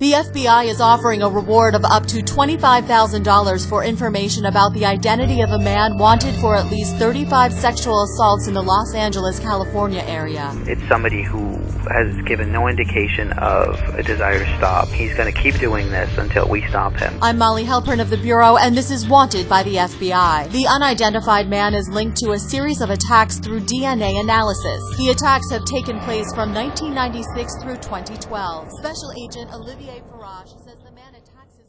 The FBI is offering a reward of up to $25,000 for information about the identity of a man wanted for at least 35 sexual assaults in the Los Angeles, California area. It's somebody who has given no indication of a desire to stop. He's going to keep doing this until we stop him. I'm Molly Halpern of the Bureau, and this is Wanted by the FBI. The unidentified man is linked to a series of attacks through DNA analysis. The attacks have taken place from 1996 through 2012. Special Agent DA Farage says the man attacks his